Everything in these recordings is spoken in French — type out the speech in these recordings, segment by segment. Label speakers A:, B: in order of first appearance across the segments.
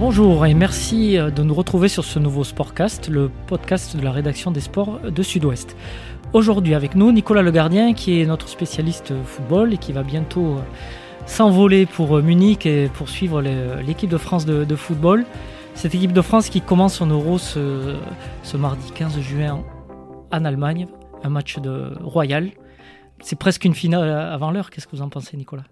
A: Bonjour et merci euh, de nous retrouver sur ce nouveau Sportcast, le podcast de la rédaction des sports de Sud-Ouest. Aujourd'hui avec nous Nicolas Le Gardien qui est notre spécialiste football et qui va bientôt euh, s'envoler pour euh, Munich et poursuivre l'équipe de France de, football. Cette équipe de France qui commence son Euro ce mardi 15 juin en Allemagne, un match de royal. C'est presque une finale avant l'heure. Qu'est-ce que vous en pensez, Nicolas?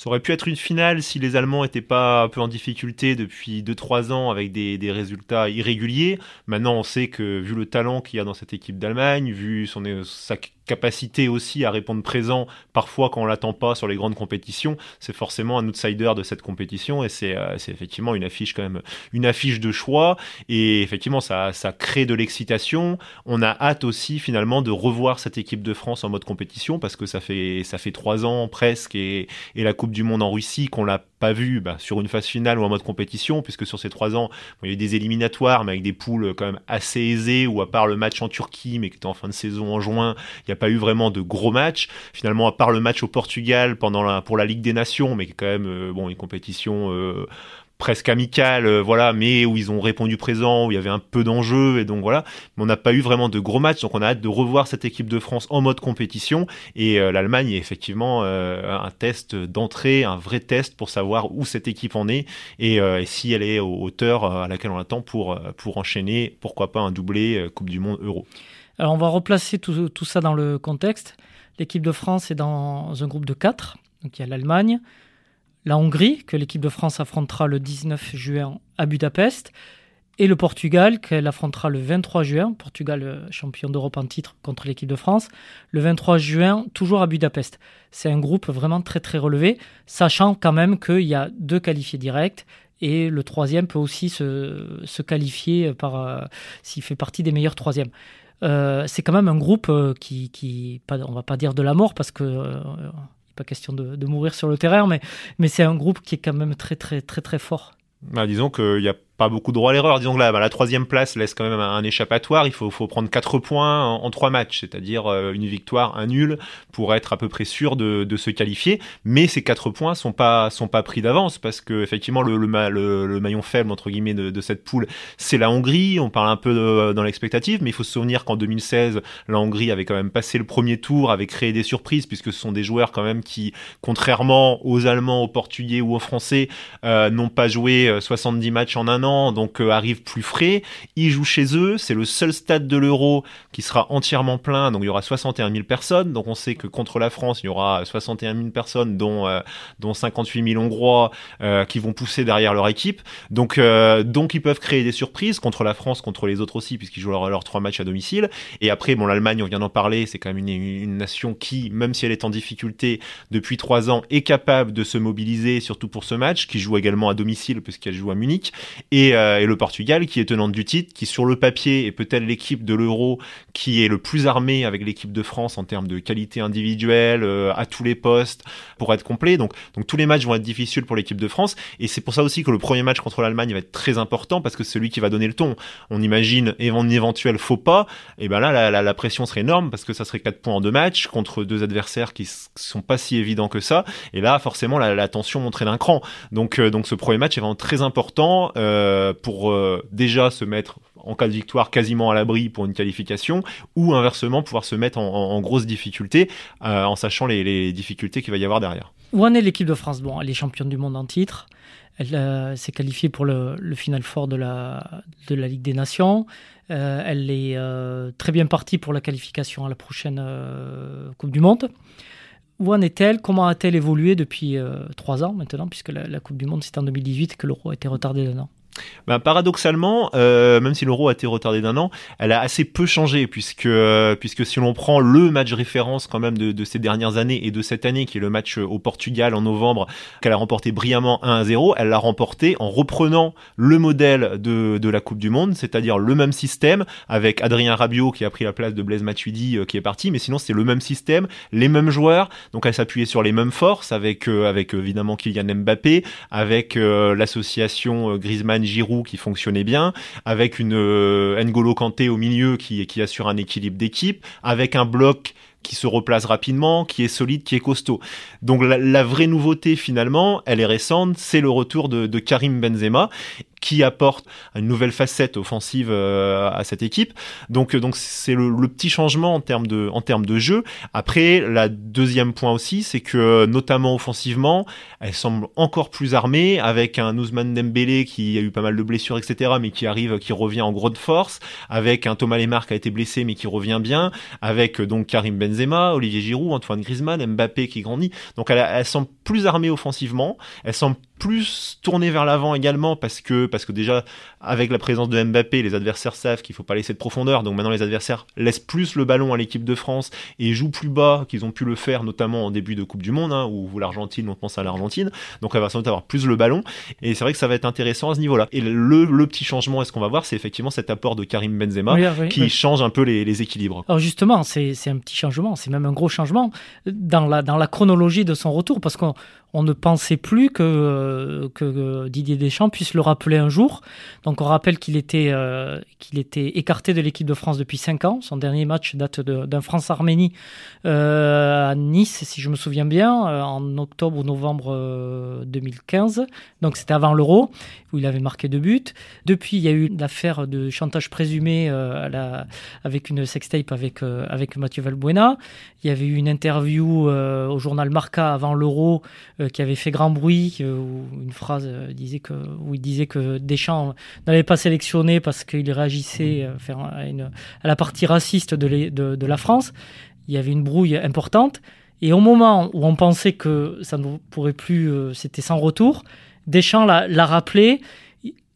B: Ça aurait pu être une finale si les Allemands n'étaient pas un peu en difficulté depuis 2-3 ans avec des, résultats irréguliers. Maintenant, on sait que vu le talent qu'il y a dans cette équipe d'Allemagne, vu son, sa capacité aussi à répondre présent parfois quand on l'attend pas sur les grandes compétitions, c'est forcément un outsider de cette compétition et c'est euh, effectivement une affiche quand même une affiche de choix et effectivement ça, ça crée de l'excitation. On a hâte aussi finalement de revoir cette équipe de France en mode compétition parce que ça fait ça fait trois ans presque et, et la Coupe du Monde en Russie qu'on l'a pas vu bah, sur une phase finale ou en mode compétition, puisque sur ces trois ans, il y a eu des éliminatoires, mais avec des poules quand même assez aisées, ou à part le match en Turquie, mais qui était en fin de saison en juin, il n'y a pas eu vraiment de gros matchs. Finalement, à part le match au Portugal pendant la, pour la Ligue des Nations, mais qui est quand même euh, bon une compétition euh, presque amical, euh, voilà, mais où ils ont répondu présent, où il y avait un peu d'enjeu, et donc voilà. Mais on n'a pas eu vraiment de gros matchs, donc on a hâte de revoir cette équipe de France en mode compétition. Et l'Allemagne est effectivement un test d'entrée, un vrai test pour savoir où cette équipe en est et, si elle est aux hauteur à laquelle on attend pour, pour enchaîner, pourquoi pas un doublé Coupe du Monde Euro.
A: Alors on va replacer tout, ça dans le contexte. L'équipe de France est dans un groupe de quatre. Donc il y a l'Allemagne, la Hongrie, que l'équipe de France affrontera le 19 juin à Budapest, et le Portugal, qu'elle affrontera le 23 juin, Portugal euh, champion d'Europe en titre contre l'équipe de France, le 23 juin, toujours à Budapest. C'est un groupe vraiment très très relevé, sachant quand même qu'il y a deux qualifiés directs, et le troisième peut aussi se, qualifier par euh, s'il fait partie des meilleurs troisièmes. Euh, c'est quand même un groupe qui, qui on va pas dire de la mort parce que pas question de, mourir sur le terrain, mais, mais c'est un groupe qui est quand même très, très, très, très fort.
B: Bah, disons qu'il y a pas beaucoup de droit à l'erreur. Disons que là, la troisième place laisse quand même un, échappatoire. Il faut, faut prendre quatre points en, trois matchs, c'est-à-dire euh, une victoire, un nul, pour être à peu près sûr de, de se qualifier. Mais ces quatre points sont pas sont pas pris d'avance parce que effectivement le, le, le, maillon faible entre guillemets de, de cette poule, c'est la Hongrie. On parle un peu dans l'expectative, mais il faut se souvenir qu'en 2016, la Hongrie avait quand même passé le premier tour, avait créé des surprises puisque ce sont des joueurs quand même qui, contrairement aux Allemands, aux Portugais ou aux Français, euh, n'ont pas joué 70 euh, matchs en un an donc euh, arrive plus frais. Ils jouent chez eux, c'est le seul stade de l'Euro qui sera entièrement plein, donc il y aura 61 000 personnes. Donc on sait que contre la France, il y aura 61 000 personnes, dont euh, dont 58 000 Hongrois euh, qui vont pousser derrière leur équipe. Donc donc ils peuvent créer des surprises contre la France, contre les autres aussi, puisqu'ils jouent leurs trois matchs à domicile. Et après, bon, l'Allemagne, on vient d'en parler, c'est quand même une, nation qui, même si elle est en difficulté depuis trois ans, est capable de se mobiliser, surtout pour ce match, qui joue également à domicile puisqu'elle joue à Munich. Euh, et, le Portugal qui est tenante du titre, qui sur le papier est peut-être l'équipe de l'Euro qui est le plus armé avec l'équipe de France en termes de qualité individuelle euh, à tous les postes pour être complet. Donc, tous les matchs vont être difficiles pour l'équipe de France et c'est pour ça aussi que le premier match contre l'Allemagne va être très important parce que c'est celui qui va donner le ton. On imagine un éventuel faux pas, et ben là la, pression serait énorme parce que ça serait 4 points en deux matchs contre deux adversaires qui sont pas si évidents que ça. Et là forcément la, tension monterait d'un cran. Donc euh, donc ce premier match est vraiment très important. Euh, pour euh, déjà se mettre en cas de victoire quasiment à l'abri pour une qualification ou inversement pouvoir se mettre en, grosse difficulté euh, en sachant les, difficultés qu'il va y avoir derrière.
A: Où en est l'équipe de France? Bon, elle est championne du monde en titre. Elle s'est qualifiée pour le, final fort de la, Ligue des Nations. elle est très bien partie pour la qualification à la prochaine Coupe du Monde. Où en est-elle? Comment a-t-elle évolué depuis trois ans maintenant, puisque la, Coupe du Monde c'est en 2018 et que l'Euro a été retardé d'un an
B: ben, paradoxalement, euh, même si l'Euro a été retardé d'un an, elle a assez peu changé puisque euh, puisque si l'on prend le match référence quand même de, de, ces dernières années et de cette année qui est le match au Portugal en novembre qu'elle a remporté brillamment 1 à 0, elle l'a remporté en reprenant le modèle de, de la Coupe du Monde, c'est-à-dire le même système avec Adrien Rabiot qui a pris la place de Blaise Matuidi euh, qui est parti, mais sinon c'est le même système, les mêmes joueurs, donc elle s'appuyait sur les mêmes forces avec avec évidemment Kylian Mbappé, avec l'association Griezmann Giroud qui fonctionnait bien, avec une euh, N'Golo Kanté au milieu qui, qui assure un équilibre d'équipe, avec un bloc qui se replace rapidement, qui est solide, qui est costaud. Donc la, vraie nouveauté finalement, elle est récente, c'est le retour de, Karim Benzema. Qui apporte une nouvelle facette offensive euh, à cette équipe. Donc, donc c'est le, petit changement en termes de, en termes de jeu. Après, la deuxième point aussi, c'est que notamment offensivement, elle semble encore plus armée avec un Ousmane Dembélé qui a eu pas mal de blessures, etc., mais qui arrive, qui revient en gros de force, avec un Thomas Lemar qui a été blessé mais qui revient bien, avec donc Karim Benzema, Olivier Giroud, Antoine Griezmann, Mbappé qui grandit. Donc elle, elle semble plus armée offensivement, elle semble plus tourner vers l'avant également parce que parce que déjà avec la présence de Mbappé, les adversaires savent qu'il faut pas laisser de profondeur. Donc maintenant les adversaires laissent plus le ballon à l'équipe de France et jouent plus bas qu'ils ont pu le faire notamment en début de Coupe du Monde hein, où l'Argentine on pense à l'Argentine. Donc elle va sans doute avoir plus le ballon et c'est vrai que ça va être intéressant à ce niveau-là. Et le, le petit changement, est-ce qu'on va voir, c'est effectivement cet apport de Karim Benzema qui change un peu les, les équilibres.
A: Alors justement, c'est un petit changement, c'est même un gros changement dans la dans la chronologie de son retour parce qu'on on ne pensait plus que, que Didier Deschamps puisse le rappeler un jour. Donc on rappelle qu'il était, euh, était écarté de l'équipe de France depuis 5 ans. Son dernier match date d'un France-Arménie euh, à Nice, si je me souviens bien, euh, en octobre ou novembre 2015. Donc c'était avant l'Euro, où il avait marqué deux buts. Depuis, il y a eu l'affaire de chantage présumé avec une sextape avec, avec Mathieu Valbuena. Il y avait eu une interview au journal Marca avant l'Euro euh, qui avait fait grand bruit, où une phrase euh, disait que, où il disait que Deschamps n'avait pas sélectionné parce qu'il réagissait euh, à, la partie raciste de, de, la France. Il y avait une brouille importante. Et au moment où on pensait que ça ne pourrait plus, c'était sans retour, Deschamps l'a rappelé.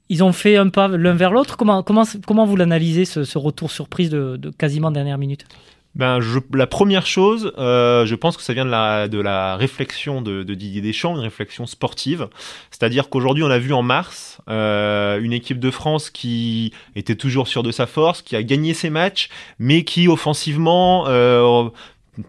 A: Ils ont fait un pas l'un vers l'autre. Comment, comment, comment vous l'analysez, ce, retour surprise de, de quasiment dernière minute?
B: Ben, je, la première chose, euh, je pense que ça vient de la, de la réflexion de, de Didier Deschamps, une réflexion sportive. C'est-à-dire qu'aujourd'hui, on a vu en mars euh, une équipe de France qui était toujours sûre de sa force, qui a gagné ses matchs, mais qui offensivement, euh,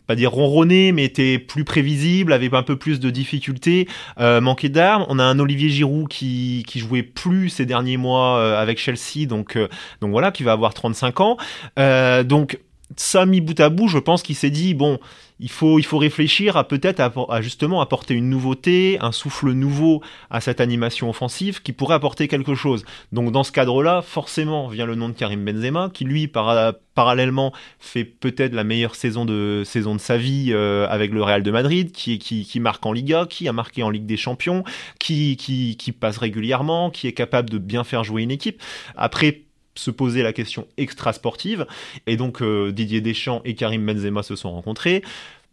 B: pas dire ronronné, mais était plus prévisible, avait un peu plus de difficultés, euh, manquait d'armes. On a un Olivier Giroud qui, qui jouait plus ces derniers mois euh, avec Chelsea, donc, euh, donc voilà, qui va avoir 35 ans. Euh, donc ça mis bout à bout, je pense qu'il s'est dit bon, il faut, il faut réfléchir à peut-être à, justement apporter une nouveauté, un souffle nouveau à cette animation offensive qui pourrait apporter quelque chose. Donc dans ce cadre-là, forcément vient le nom de Karim Benzema qui lui parallèlement fait peut-être la meilleure saison de saison de sa vie euh, avec le Real de Madrid, qui, qui, marque en Liga, qui a marqué en Ligue des Champions, qui, qui passe régulièrement, qui est capable de bien faire jouer une équipe. Après se poser la question extra-sportive. Et donc euh, Didier Deschamps et Karim Benzema se sont rencontrés.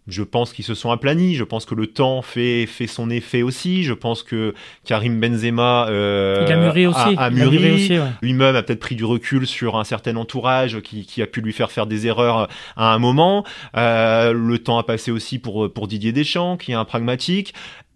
B: Je pense qu'ils se sont aplanis. Je pense que le temps fait, fait son effet aussi. Je pense que Karim Benzema
A: euh, a mûri aussi.
B: A, mûri. Lui-même a peut-être pris du recul sur un certain entourage qui, qui, a pu lui faire faire des erreurs à un moment. Euh, le temps a passé aussi pour, pour Didier Deschamps, qui est un pragmatique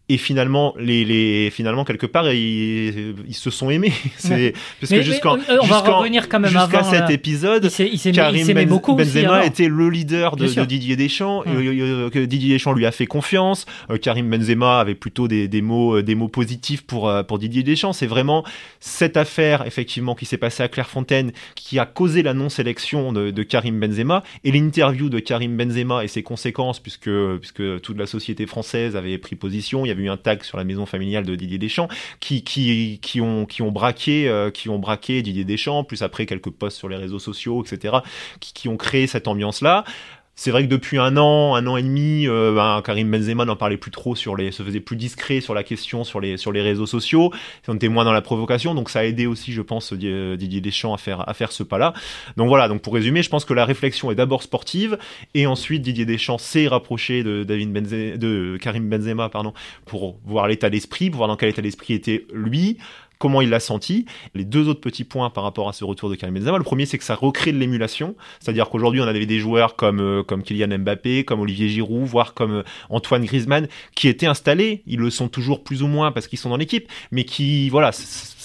B: et finalement les, les finalement quelque part ils, ils se sont aimés. C'est parce que jusqu'en jusqu'à cet épisode Karim ben, beaucoup Benzema était le leader de, de Didier Deschamps hum. euh, Didier Deschamps lui a fait confiance. Euh, Karim Benzema avait plutôt des, des mots euh, des mots positifs pour pour Didier Deschamps. C'est vraiment cette affaire effectivement qui s'est passée à Clairefontaine qui a causé la non sélection de, de Karim Benzema. Et l'interview de Karim Benzema et ses conséquences puisque puisque toute la société française avait pris position il y eu un tag sur la maison familiale de Didier Deschamps qui, qui, qui, ont, qui, ont, braqué, euh, qui ont braqué Didier Deschamps, plus après quelques posts sur les réseaux sociaux, etc., qui, qui ont créé cette ambiance-là. C'est vrai que depuis un an, un an et demi, euh, ben, Karim Benzema n'en parlait plus trop sur les, se faisait plus discret sur la question sur les sur les réseaux sociaux. On était moins dans la provocation, donc ça a aidé aussi, je pense, Didier Deschamps à faire à faire ce pas-là. Donc voilà. Donc pour résumer, je pense que la réflexion est d'abord sportive et ensuite Didier Deschamps s'est rapproché de David Benzema, de Karim Benzema, pardon, pour voir l'état d'esprit, pour voir dans quel état d'esprit était lui comment il l'a senti. Les deux autres petits points par rapport à ce retour de Karim Benzema, le premier c'est que ça recrée de l'émulation, c'est-à-dire qu'aujourd'hui on avait des joueurs comme euh, comme Kylian Mbappé, comme Olivier Giroud, voire comme euh, Antoine Griezmann qui étaient installés, ils le sont toujours plus ou moins parce qu'ils sont dans l'équipe, mais qui voilà,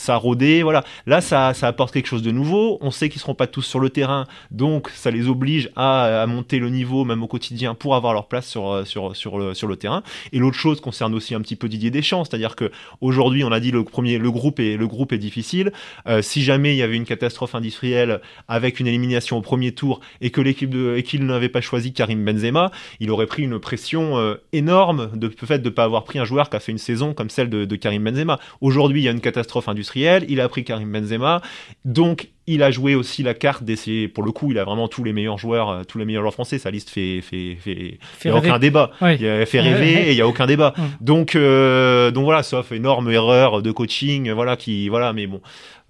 B: ça rodé, voilà. Là, ça, ça apporte quelque chose de nouveau. On sait qu'ils seront pas tous sur le terrain, donc ça les oblige à, à monter le niveau, même au quotidien, pour avoir leur place sur, euh, sur, sur, le, sur le terrain. Et l'autre chose concerne aussi un petit peu Didier Deschamps, c'est-à-dire que aujourd'hui, on a dit le premier, le groupe est, le groupe est difficile. Euh, si jamais il y avait une catastrophe industrielle avec une élimination au premier tour et que l'équipe et qu'il n'avait pas choisi Karim Benzema, il aurait pris une pression euh, énorme de fait de pas avoir pris un joueur qui a fait une saison comme celle de Karim Benzema. Aujourd'hui, il y a une catastrophe industrielle il a pris Karim Benzema, donc il a joué aussi la carte d'essayer. Pour le coup, il a vraiment tous les meilleurs joueurs, euh, tous les meilleurs joueurs français. Sa liste fait fait fait, fait aucun débat. Il a fait rêver et il y a aucun débat. Donc euh, donc voilà, sauf énorme erreur de coaching, voilà qui voilà. Mais bon,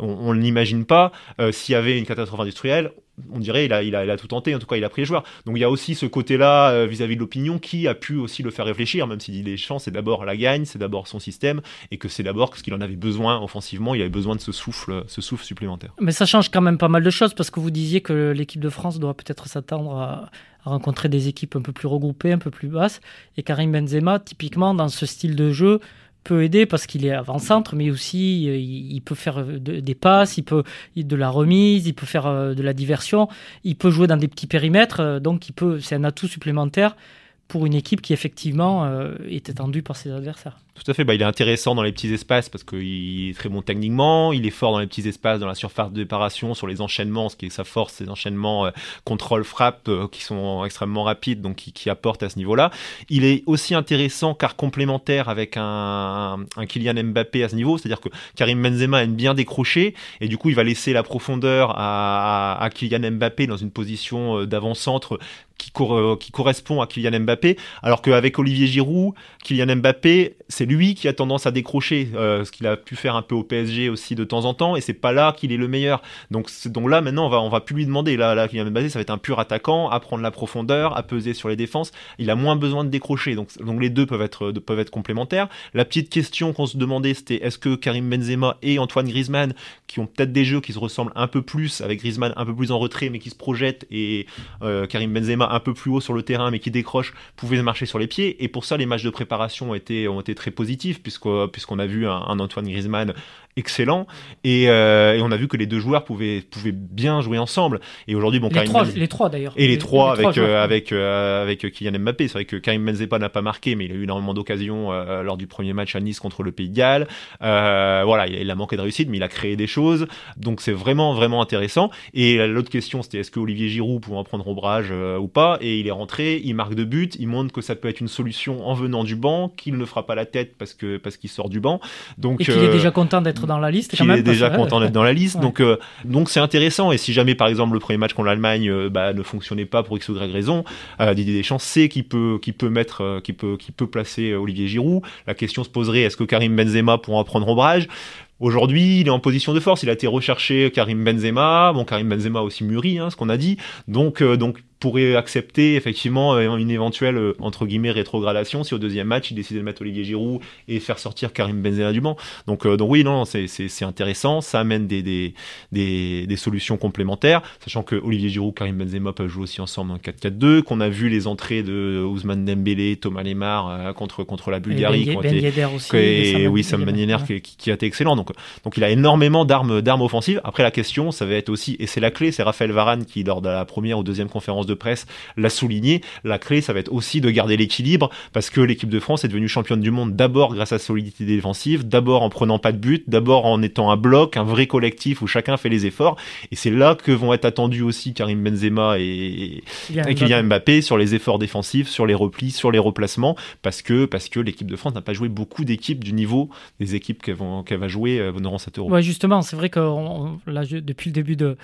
B: on, ne l'imagine pas. Euh, s'il y avait une catastrophe industrielle, on dirait il a, il, a, il a tout tenté, en tout cas il a pris les joueurs. Donc il y a aussi ce côté-là euh, vis-à-vis de l'opinion qui a pu aussi le faire réfléchir, même s'il dit les champs, c'est d'abord la gagne, c'est d'abord son système, et que c'est d'abord ce qu'il en avait besoin offensivement, il avait besoin de ce souffle, ce souffle supplémentaire.
A: Mais ça change quand même pas mal de choses, parce que vous disiez que l'équipe de France doit peut-être s'attendre à, rencontrer des équipes un peu plus regroupées, un peu plus basses, et Karim Benzema, typiquement dans ce style de jeu, peut aider parce qu'il est avant-centre, mais aussi euh, il, peut faire des passes, il peut de la remise, il peut faire euh, de la diversion, il peut jouer dans des petits périmètres, euh, donc il peut, c'est un atout supplémentaire pour une équipe qui effectivement est étendue par ses adversaires.
B: Tout à fait, bah, il est intéressant dans les petits espaces parce qu'il est très bon techniquement, il est fort dans les petits espaces, dans la surface de déparation, sur les enchaînements, ce qui est sa force, ces enchaînements euh, contrôle-frappe euh, qui sont extrêmement rapides, donc qui, qui apportent à ce niveau-là. Il est aussi intéressant car complémentaire avec un, Kylian Mbappé à ce niveau, c'est-à-dire que Karim Benzema aime bien décrocher et du coup il va laisser la profondeur à, à, Kylian Mbappé dans une position euh, d'avant-centre qui, qui, correspond à Kylian Mbappé, alors qu'avec Olivier Giroud, Kylian Mbappé, c'est lui qui a tendance à décrocher, euh, ce qu'il a pu faire un peu au PSG aussi de temps en temps, et c'est pas là qu'il est le meilleur. Donc, donc là, maintenant, on va, on va plus lui demander. Là, là Kylian Mbappé, ça va être un pur attaquant, à prendre la profondeur, à peser sur les défenses. Il a moins besoin de décrocher. Donc, donc les deux peuvent être, peuvent être complémentaires. La petite question qu'on se demandait, c'était est-ce que Karim Benzema et Antoine Griezmann, qui ont peut-être des jeux qui se ressemblent un peu plus, avec Griezmann un peu plus en retrait, mais qui se projette, et euh, Karim Benzema un peu plus haut sur le terrain mais qui décroche pouvait marcher sur les pieds et pour ça les matchs de préparation ont été, ont été très positifs puisqu'on a vu un, un Antoine Griezmann excellent. Euh, et, on a vu que les deux joueurs pouvaient, pouvaient bien jouer ensemble. Et aujourd'hui bon
A: les Karim trois, les trois d'ailleurs.
B: Et les, trois avec euh, avec euh, avec Kylian Mbappé. C'est vrai que Karim Benzema n'a pas marqué mais il a eu énormément d'occasions lors du premier match à Nice contre le Pays de Galles. Voilà il, a manqué de réussite mais il a créé des choses. Donc c'est vraiment vraiment intéressant. Et l'autre question c'était est-ce que Olivier Giroud pouvait en prendre ombrage ou pas? Et il est rentré il marque deux buts il montre que ça peut être une solution en venant du banc qu'il ne fera pas la tête parce que parce qu'il sort du banc. Donc
A: et qu'il est déjà content d'être dans la liste.
B: Quand même, est déjà content d'être dans la liste. Donc, euh, donc c'est intéressant. Et si jamais, par exemple, le premier match contre l'Allemagne euh, bah, ne fonctionnait pas pour X ou Y raison, euh, Didier Deschamps sait qu'il peut, qu'il peut mettre, qu'il peut, qu'il peut placer Olivier Giroud. La question se poserait est-ce que Karim Benzema pourra prendre ombrage? Aujourd'hui, il est en position de force. Il a été recherché Karim Benzema. Bon, Karim Benzema aussi mûri, hein, ce qu'on a dit. Donc, donc pourrait accepter effectivement euh, une éventuelle euh, entre guillemets rétrogradation si au deuxième match il décidait de mettre Olivier Giroud et faire sortir Karim Benzema du banc. Donc, euh, donc oui, non, c'est intéressant, ça amène des, des, des, des, solutions complémentaires, sachant que Olivier Giroud, Karim Benzema peuvent jouer aussi ensemble en 4-4-2, qu'on a vu les entrées de Ousmane Dembélé, Thomas Lemar contre, contre la Bulgarie.
A: Et, ben, ben aussi,
B: et oui, Sam Ben Yedder qui, qui, a été excellent. Donc, donc il a énormément d'armes d'armes offensives. Après la question, ça va être aussi, et c'est la clé, c'est Raphaël Varane qui lors de la première ou deuxième conférence de de presse l'a souligné. La clé, ça va être aussi de garder l'équilibre parce que l'équipe de France est devenue championne du monde d'abord grâce à sa solidité défensive, d'abord en prenant pas de but, d'abord en étant un bloc, un vrai collectif où chacun fait les efforts. Et c'est là que vont être attendus aussi Karim Benzema et, et Kylian Mbappé sur les efforts défensifs, sur les replis, sur les replacements, parce que, parce que l'équipe de France n'a pas joué beaucoup d'équipes du niveau des équipes qu'elle va jouer euh, durant cette Euro.
A: Ouais, justement, c'est vrai que là, depuis le début de,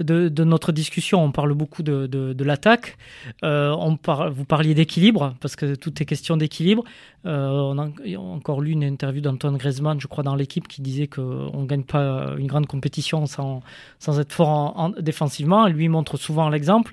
A: de, notre discussion, on parle beaucoup de, de l'attaque. Euh, on vous parliez d'équilibre, parce que tout est question d'équilibre. Euh, on a encore lu une interview d'Antoine Griezmann, je crois, dans l'équipe, qui disait qu'on ne gagne pas une grande compétition sans, être fort en, défensivement. Lui montre souvent l'exemple.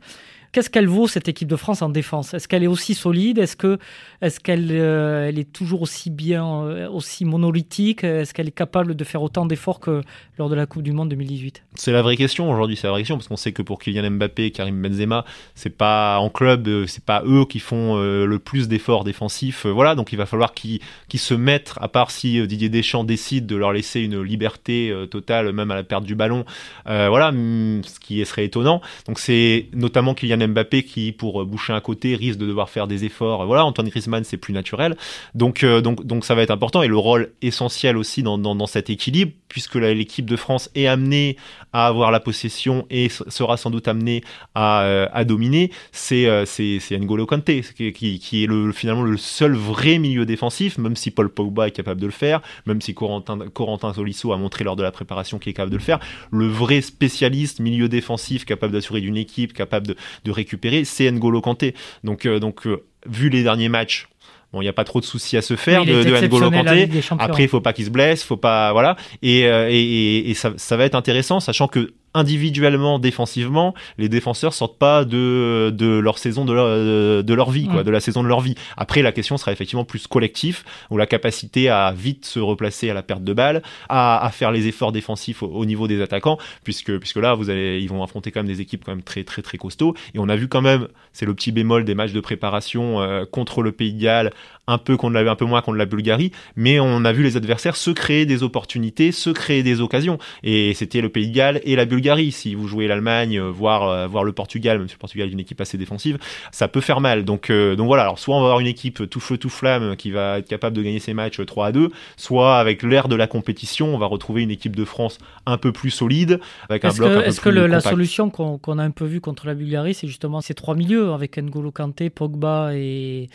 A: Qu'est-ce qu'elle vaut cette équipe de France en défense? Est-ce qu'elle est aussi solide? Est-ce que est-ce qu'elle euh, est toujours aussi bien euh, aussi monolithique? Est-ce qu'elle est capable de faire autant d'efforts que lors de la Coupe du monde 2018
B: C'est la vraie question aujourd'hui, c'est la vraie question parce qu'on sait que pour Kylian Mbappé Karim Benzema, c'est pas en club, euh, c'est pas eux qui font le plus d'efforts défensifs, voilà, donc il va falloir qu'ils se mettent à part si Didier Deschamps décide de leur laisser une liberté totale même à la perte du ballon, voilà, mm, ce qui serait étonnant. Donc c'est notamment Kylian Mbappé qui pour boucher un côté risque de devoir faire des efforts. Voilà, Antoine Griezmann c'est plus naturel. Donc donc donc ça va être important et le rôle essentiel aussi dans, dans, dans cet équilibre puisque l'équipe de France est amenée à avoir la possession et sera sans doute amenée à, euh, à dominer, c'est euh, N'Golo Kanté qui, qui, est le, finalement le seul vrai milieu défensif, même si Paul Pogba est capable de le faire, même si Corentin, Corentin Tolisso a montré lors de la préparation qu'il est capable de le faire. Le vrai spécialiste milieu défensif capable d'assurer d'une équipe, capable de récupérer, c'est N'Golo Kanté. Donc, euh, donc vu les derniers matchs, Bon, il n'y a pas trop de soucis à se faire de, de N'Golo Kanté. Après, il faut pas qu'il se blesse, faut pas, voilà. Et, et, et ça, ça, va être intéressant, sachant que individuellement, défensivement, les défenseurs sortent pas de, de leur saison de leur, de leur vie, quoi, de la saison de leur vie. Après, la question sera effectivement plus collectif, ou la capacité à vite se replacer à la perte de balle, à, à faire les efforts défensifs au, niveau des attaquants, puisque, puisque là, vous allez, ils vont affronter quand même des équipes quand même très, très, très costauds. Et on a vu quand même, c'est le petit bémol des matchs de préparation euh, contre le Pays de Galles, un peu qu'on l'avait un peu moins contre la Bulgarie, mais on a vu les adversaires se créer des opportunités, se créer des occasions. Et c'était le Pays de Galles et la Bulgarie. Si vous jouez l'Allemagne, euh, voire, euh, voir le Portugal, même si le Portugal est une équipe assez défensive, ça peut faire mal. Donc, euh, donc voilà. Alors, soit on va avoir une équipe tout feu, tout flamme qui va être capable de gagner ses matchs 3 à 2, soit avec l'air de la compétition, on va retrouver une équipe de France un peu plus solide, avec un bloc
A: que,
B: un peu
A: Est-ce que la solution qu'on a un peu vue contre la Bulgarie, c'est justement ces trois milieux, avec N'Golo Kanté, Pogba et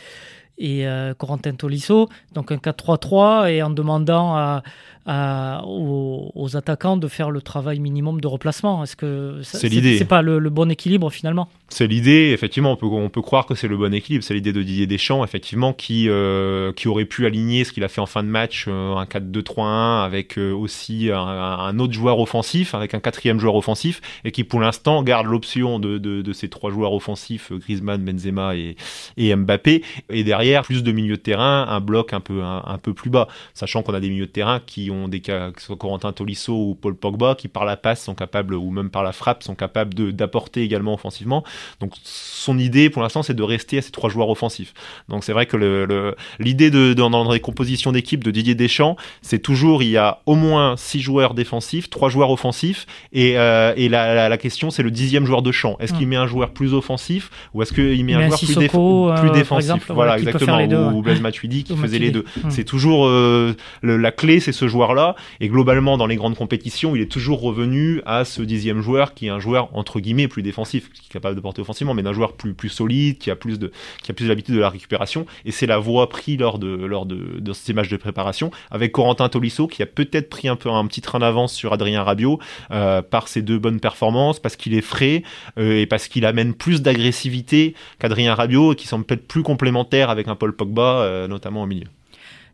A: et euh, Corentin Tolisso, donc un 4-3-3, et en demandant à, aux, attaquants de faire le travail minimum de replacement. Est-ce que c'est l'idée C'est pas le, bon équilibre finalement?
B: C'est l'idée. Effectivement, on peut, on peut croire que c'est le bon équilibre. C'est l'idée de Didier Deschamps, effectivement, qui euh, qui aurait pu aligner ce qu'il a fait en fin de match, euh, un 4-2-3-1 avec euh, aussi un, autre joueur offensif, avec un quatrième joueur offensif, et qui pour l'instant garde l'option de, de, ces trois joueurs offensifs, Griezmann, Benzema et, et Mbappé, et derrière plus de milieu de terrain, un bloc un peu un, un peu plus bas, sachant qu'on a des milieux de terrain qui ont des cas, que ce soit Corentin Tolisso ou Paul Pogba, qui par la passe sont capables, ou même par la frappe, sont capables d'apporter également offensivement. Donc son idée pour l'instant, c'est de rester à ces trois joueurs offensifs. Donc c'est vrai que l'idée de, dans les compositions d'équipe de Didier Deschamps, c'est toujours il y a au moins six joueurs défensifs, trois joueurs offensifs, et, euh, et la, la, question c'est le dixième joueur de champ. Est-ce qu'il met un joueur plus offensif ou est-ce qu'il met un joueur plus, plus, défensif? Voilà, exactement. Ou, Blaise Matuidi qui faisait les deux. Hmm. C'est toujours euh, la clé, c'est ce joueur là Et globalement, dans les grandes compétitions, il est toujours revenu à ce dixième joueur qui est un joueur entre guillemets plus défensif, qui est capable de porter offensivement, mais d'un joueur plus solide, qui a plus de qui a plus l'habitude de la récupération. Et c'est la voie prise lors de lors ces matchs de préparation avec Corentin Tolisso qui a peut-être pris un peu un petit train d'avance sur Adrien Rabiot euh, par ses deux bonnes performances, parce qu'il est frais euh, et parce qu'il amène plus d'agressivité qu'Adrien Rabiot, qui semble peut-être plus complémentaire avec un Paul Pogba, euh, notamment au milieu.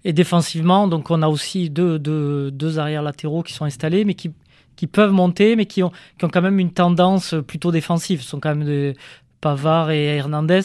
A: Et défensivement, donc on a aussi deux, deux, deux arrières latéraux qui sont installés, mais qui, qui peuvent monter, mais qui ont, qui ont quand même une tendance plutôt défensive. Ce sont quand même de Pavard et Hernandez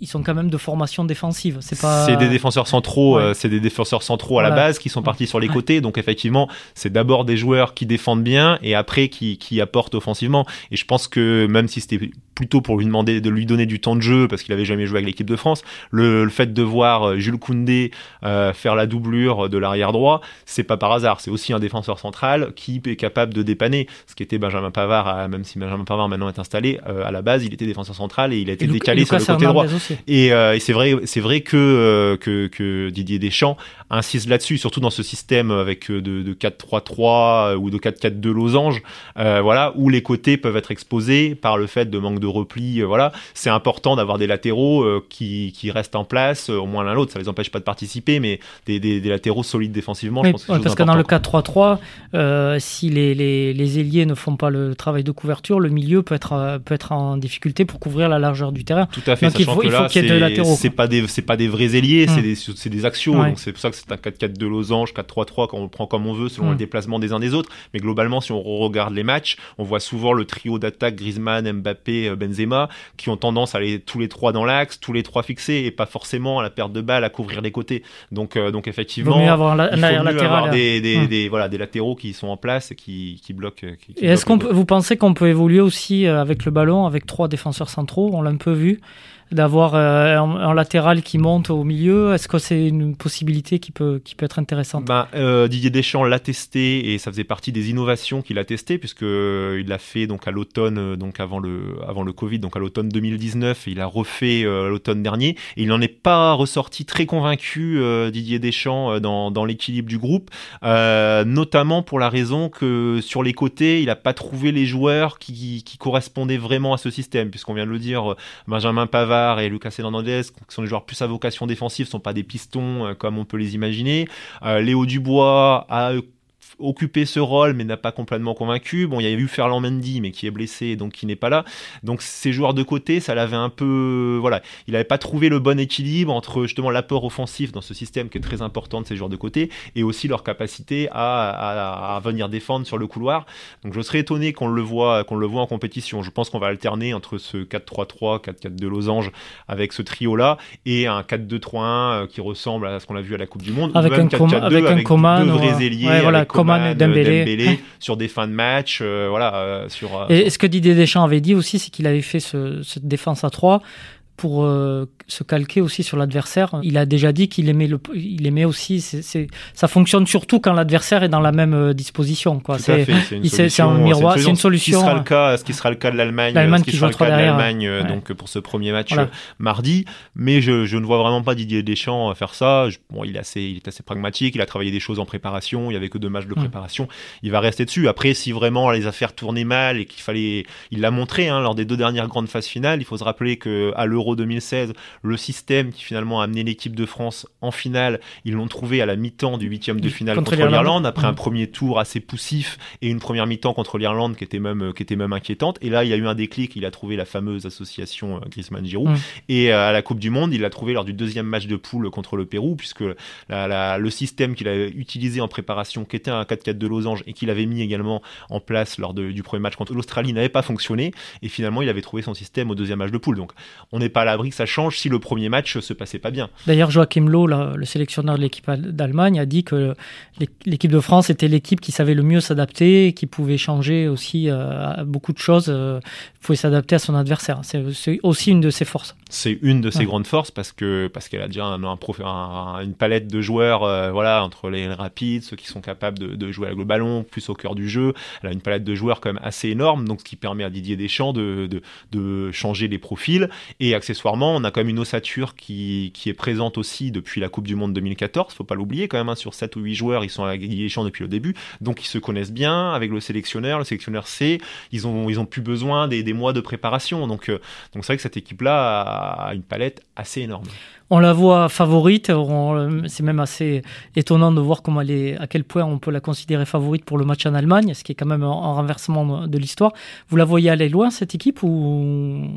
A: ils sont quand même de formation défensive. C'est pas.
B: C'est des défenseurs centraux. Euh, c'est des défenseurs centraux à la base qui sont partis sur les côtés. Donc effectivement, c'est d'abord des joueurs qui défendent bien et après qui, qui apportent offensivement. Et je pense que même si c'était plutôt pour lui demander de lui donner du temps de jeu parce qu'il avait jamais joué avec l'équipe de France, le, fait de voir euh, Jules Koundé euh, faire la doublure de l'arrière droit, c'est pas par hasard. C'est aussi un défenseur central qui est capable de dépanner. Ce qui était Benjamin Pavard, même si Benjamin Pavard maintenant est installé, à la base, il était défenseur central et il a été décalé sur le côté droit. Euh, et, c'est vrai, c'est vrai que, euh, que, que Didier Deschamps insiste là-dessus, surtout dans ce système avec euh, de, de 4-3-3 ou de 4-4-2 losange, voilà, où les côtés peuvent être exposés par le fait de manque de repli. voilà, c'est important d'avoir des latéraux qui, qui restent en place, au moins l'un l'autre. Ça les empêche pas de participer, mais des, des, latéraux solides défensivement. je pense que
A: parce que dans le 4-3-3, si les, les, les, ailiers ne font pas le travail de couverture, le milieu peut être peut être en difficulté pour couvrir la largeur du terrain.
B: Tout à fait. Donc, il faut, c'est pas des c'est pas des vrais ailiers, c'est hmm. des. Donc c'est pour ça que c'est un 4-4 de losange, 4-3-3 quand on le prend comme on veut selon le hmm. déplacement des uns des autres. Mais globalement, si on regarde les matchs, on voit souvent le trio d'attaque Griezmann, Mbappé, euh, Benzema qui ont tendance à aller tous les trois dans l'axe, tous les trois fixés et pas forcément à la perte de balle à couvrir les côtés. Donc euh, donc effectivement, il
A: faut mieux avoir, la, il faut mieux avoir
B: des, des, des, voilà des latéraux qui sont en place et qui qui bloquent. Qui,
A: et est-ce qu'on vous pensez qu'on peut évoluer aussi euh, avec le ballon avec trois défenseurs centraux? On l'a un peu vu d'avoir euh, un, latéral qui monte au milieu Est-ce que c'est une possibilité qui peut, qui peut être intéressante?
B: Euh, Didier Deschamps l'a testé et ça faisait partie des innovations qu'il a testé puisque euh, l'a fait donc à l'automne, donc avant le, avant le Covid, donc à l'automne 2019. il a refait l'automne dernier et il n'en est pas ressorti très convaincu Didier Deschamps dans, dans l'équilibre du groupe, notamment pour la raison que sur les côtés, il n'a pas trouvé les joueurs qui, qui correspondaient vraiment à ce système puisqu'on vient de le dire, Benjamin Pavard et Lucas Hernandez, qui sont des joueurs plus à vocation défensive, sont pas des pistons euh, comme on peut les imaginer. Euh, Léo Dubois a occupé ce rôle mais n'a pas complètement convaincu. Bon, il y a eu Ferland Mendy mais qui est blessé donc qui n'est pas là. Donc ces joueurs de côté, ça l'avait un peu voilà, il n'avait pas trouvé le bon équilibre entre justement l'apport offensif dans ce système qui est très important de ces joueurs de côté et aussi leur capacité à, à, venir défendre sur le couloir. Donc je serais étonné qu'on le voit qu'on le voit en compétition. Je pense qu'on va alterner entre ce 4-3-3, 4-4 Losange avec ce trio là et un 4-2-3-1 euh, qui ressemble à ce qu'on a vu à la Coupe du monde
A: avec un, 4 -4 avec, avec un deux vrais ailiers voilà,
B: Coman, Dembélé, sur des fins de match, euh, voilà. Euh, sur,
A: et ce que Didier Deschamps avait dit aussi, c'est qu'il avait fait ce, cette défense à 3 pour euh, se calquer aussi sur l'adversaire. Il a déjà dit qu'il aimait, le, il aimait aussi. ça fonctionne surtout quand l'adversaire est dans la même euh, disposition. Quoi.
B: C'est
A: un miroir, c'est une solution.
B: Ce qui sera le cas, ce qui sera le cas de l'Allemagne, ce qui, sera le cas de l'Allemagne euh, donc pour ce premier match mardi. Mais je, je, ne vois vraiment pas Didier Deschamps faire ça. bon, il est assez, il est assez pragmatique. Il a travaillé des choses en préparation. Il y avait que deux matchs de préparation. Il va rester dessus. Après, si vraiment les affaires tournaient mal et qu'il fallait, il l'a montré hein, lors des deux dernières grandes phases finales. Il faut se rappeler que à l'Euro 2016, le système qui finalement a amené l'équipe de France en finale, ils l'ont trouvé à la mi-temps du huitième de finale contre, l'Irlande, après un mm. premier tour assez poussif et une première mi-temps contre l'Irlande qui était même qui était même inquiétante. Et là, il y a eu un déclic, il a trouvé la fameuse association euh, Griezmann-Giroud. Mm. Et euh, à la Coupe du Monde, il l'a trouvé lors du deuxième match de poule contre le Pérou, puisque le système qu'il avait utilisé en préparation, qui était un 4-4 de losange et qu'il avait mis également en place lors du premier match contre l'Australie, n'avait pas fonctionné. Et finalement, il avait trouvé son système au deuxième match de poule. Donc, on n'est pas à l'abri ça change si le premier match se passait pas bien.
A: D'ailleurs, Joachim Loh, le sélectionneur de l'équipe d'Allemagne, a dit que l'équipe de France était l'équipe qui savait le mieux s'adapter, qui pouvait changer aussi euh, beaucoup de choses, euh, pouvait s'adapter à son adversaire. C'est aussi une de ses forces.
B: C'est une de ses grandes forces parce que parce qu'elle a déjà un, un, une palette de joueurs, euh, voilà, entre les rapides, ceux qui sont capables de, jouer avec le ballon, plus au cœur du jeu. Elle a une palette de joueurs quand même assez énorme, donc ce qui permet à Didier Deschamps de, de, de changer les profils et accessoirement on a quand même une ossature qui, est présente aussi depuis la Coupe du Monde 2014. Faut pas l'oublier quand même, hein, sur 7 ou 8 joueurs, ils sont Champs depuis le début. Donc ils se connaissent bien avec le sélectionneur. Le sélectionneur sait, ils ont, ils plus besoin des, mois de préparation. Donc euh, donc c'est vrai que cette équipe-là a une palette assez énorme.
A: On la voit favorite, c'est même assez étonnant de voir à quel point on peut la considérer favorite pour le match en Allemagne, ce qui est quand même un renversement de l'histoire. Vous la voyez aller loin cette équipe ou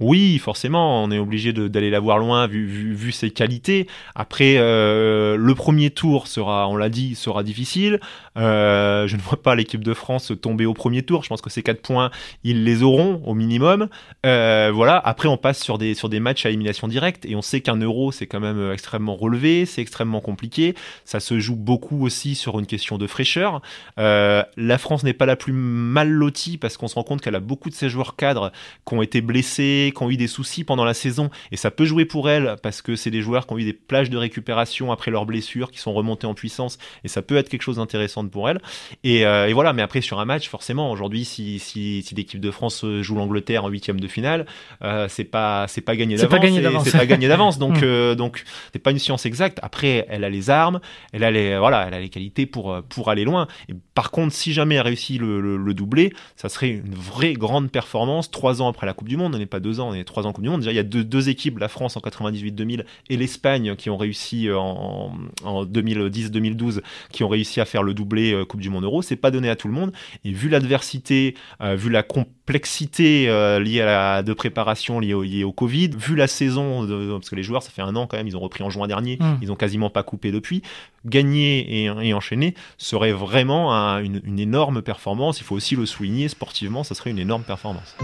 B: oui, forcément, on est obligé d'aller la voir loin vu, ses qualités. Après, euh, le premier tour sera, on l'a dit, sera difficile. Euh, je ne vois pas l'équipe de France tomber au premier tour. Je pense que ces quatre points, ils les auront au minimum. Euh, voilà. Après, on passe sur des sur des matchs à élimination directe et on sait qu'un euro, c'est quand même extrêmement relevé, c'est extrêmement compliqué. Ça se joue beaucoup aussi sur une question de fraîcheur. la France n'est pas la plus mal lotie parce qu'on se rend compte qu'elle a beaucoup de ses joueurs cadres qui ont été blessés qui ont eu des soucis pendant la saison, et ça peut jouer pour elle parce que c'est des joueurs qui ont eu des plages de récupération après leurs blessures, qui sont remontés en puissance, et ça peut être quelque chose d'intéressant pour elle. Et, euh, et, voilà, mais après sur un match, forcément, aujourd'hui, si, si, si l'équipe de France joue l'Angleterre en huitième de finale, euh, c'est pas c'est pas gagné d'avance. C'est pas gagné d'avance. donc mm. euh, donc c'est pas une science exacte. Après, elle a les armes, elle a les voilà, elle a les qualités pour pour aller loin. Et par contre, si jamais elle réussit le, le, le doublé, ça serait une vraie grande performance. Trois ans après la Coupe du Monde, on n'est pas deux ans, on est trois ans Coupe du Monde. Déjà, il y a deux, deux équipes, la France en 98-2000 et l'Espagne qui ont réussi euh, en, en 2010-2012, qui ont réussi à faire le doublé euh, Coupe du Monde Euro. C'est pas donné à tout le monde. Et vu l'adversité, euh, vu la complexité liée à la de préparation liée au, au Covid, vu la saison, parce que les joueurs, ça fait un an quand même, ils ont repris en juin dernier, mmh. ils ont quasiment pas coupé depuis. Gagner et, et enchaîner serait vraiment une, une énorme performance. Il faut aussi le souligner sportivement, ça serait une énorme performance.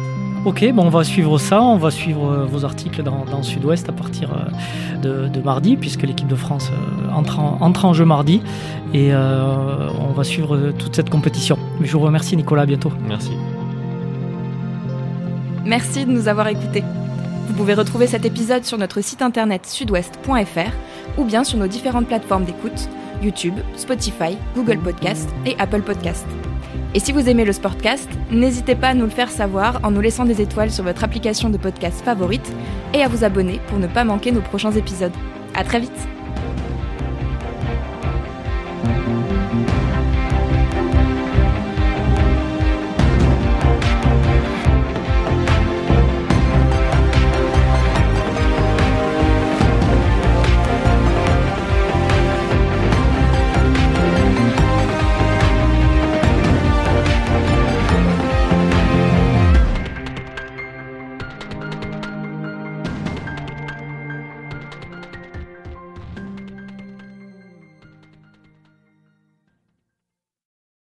A: Ok, bon, on va suivre ça. On va suivre euh, vos articles dans, dans Sud-Ouest à partir euh, de, mardi, puisque l'équipe de France euh, entre en, entre en, jeu mardi. Et on va suivre toute cette compétition. Je vous remercie, Nicolas. À bientôt.
B: Merci.
C: Merci de nous avoir écoutés. Vous pouvez retrouver cet épisode sur notre site internet sudouest.fr ou bien sur nos différentes plateformes d'écoute YouTube, Spotify, Google Podcast et Apple Podcast. Et si vous aimez le Sportcast, n'hésitez pas à nous le faire savoir en nous laissant des étoiles sur votre application de podcast favorite et à vous abonner pour ne pas manquer nos prochains épisodes. À très vite!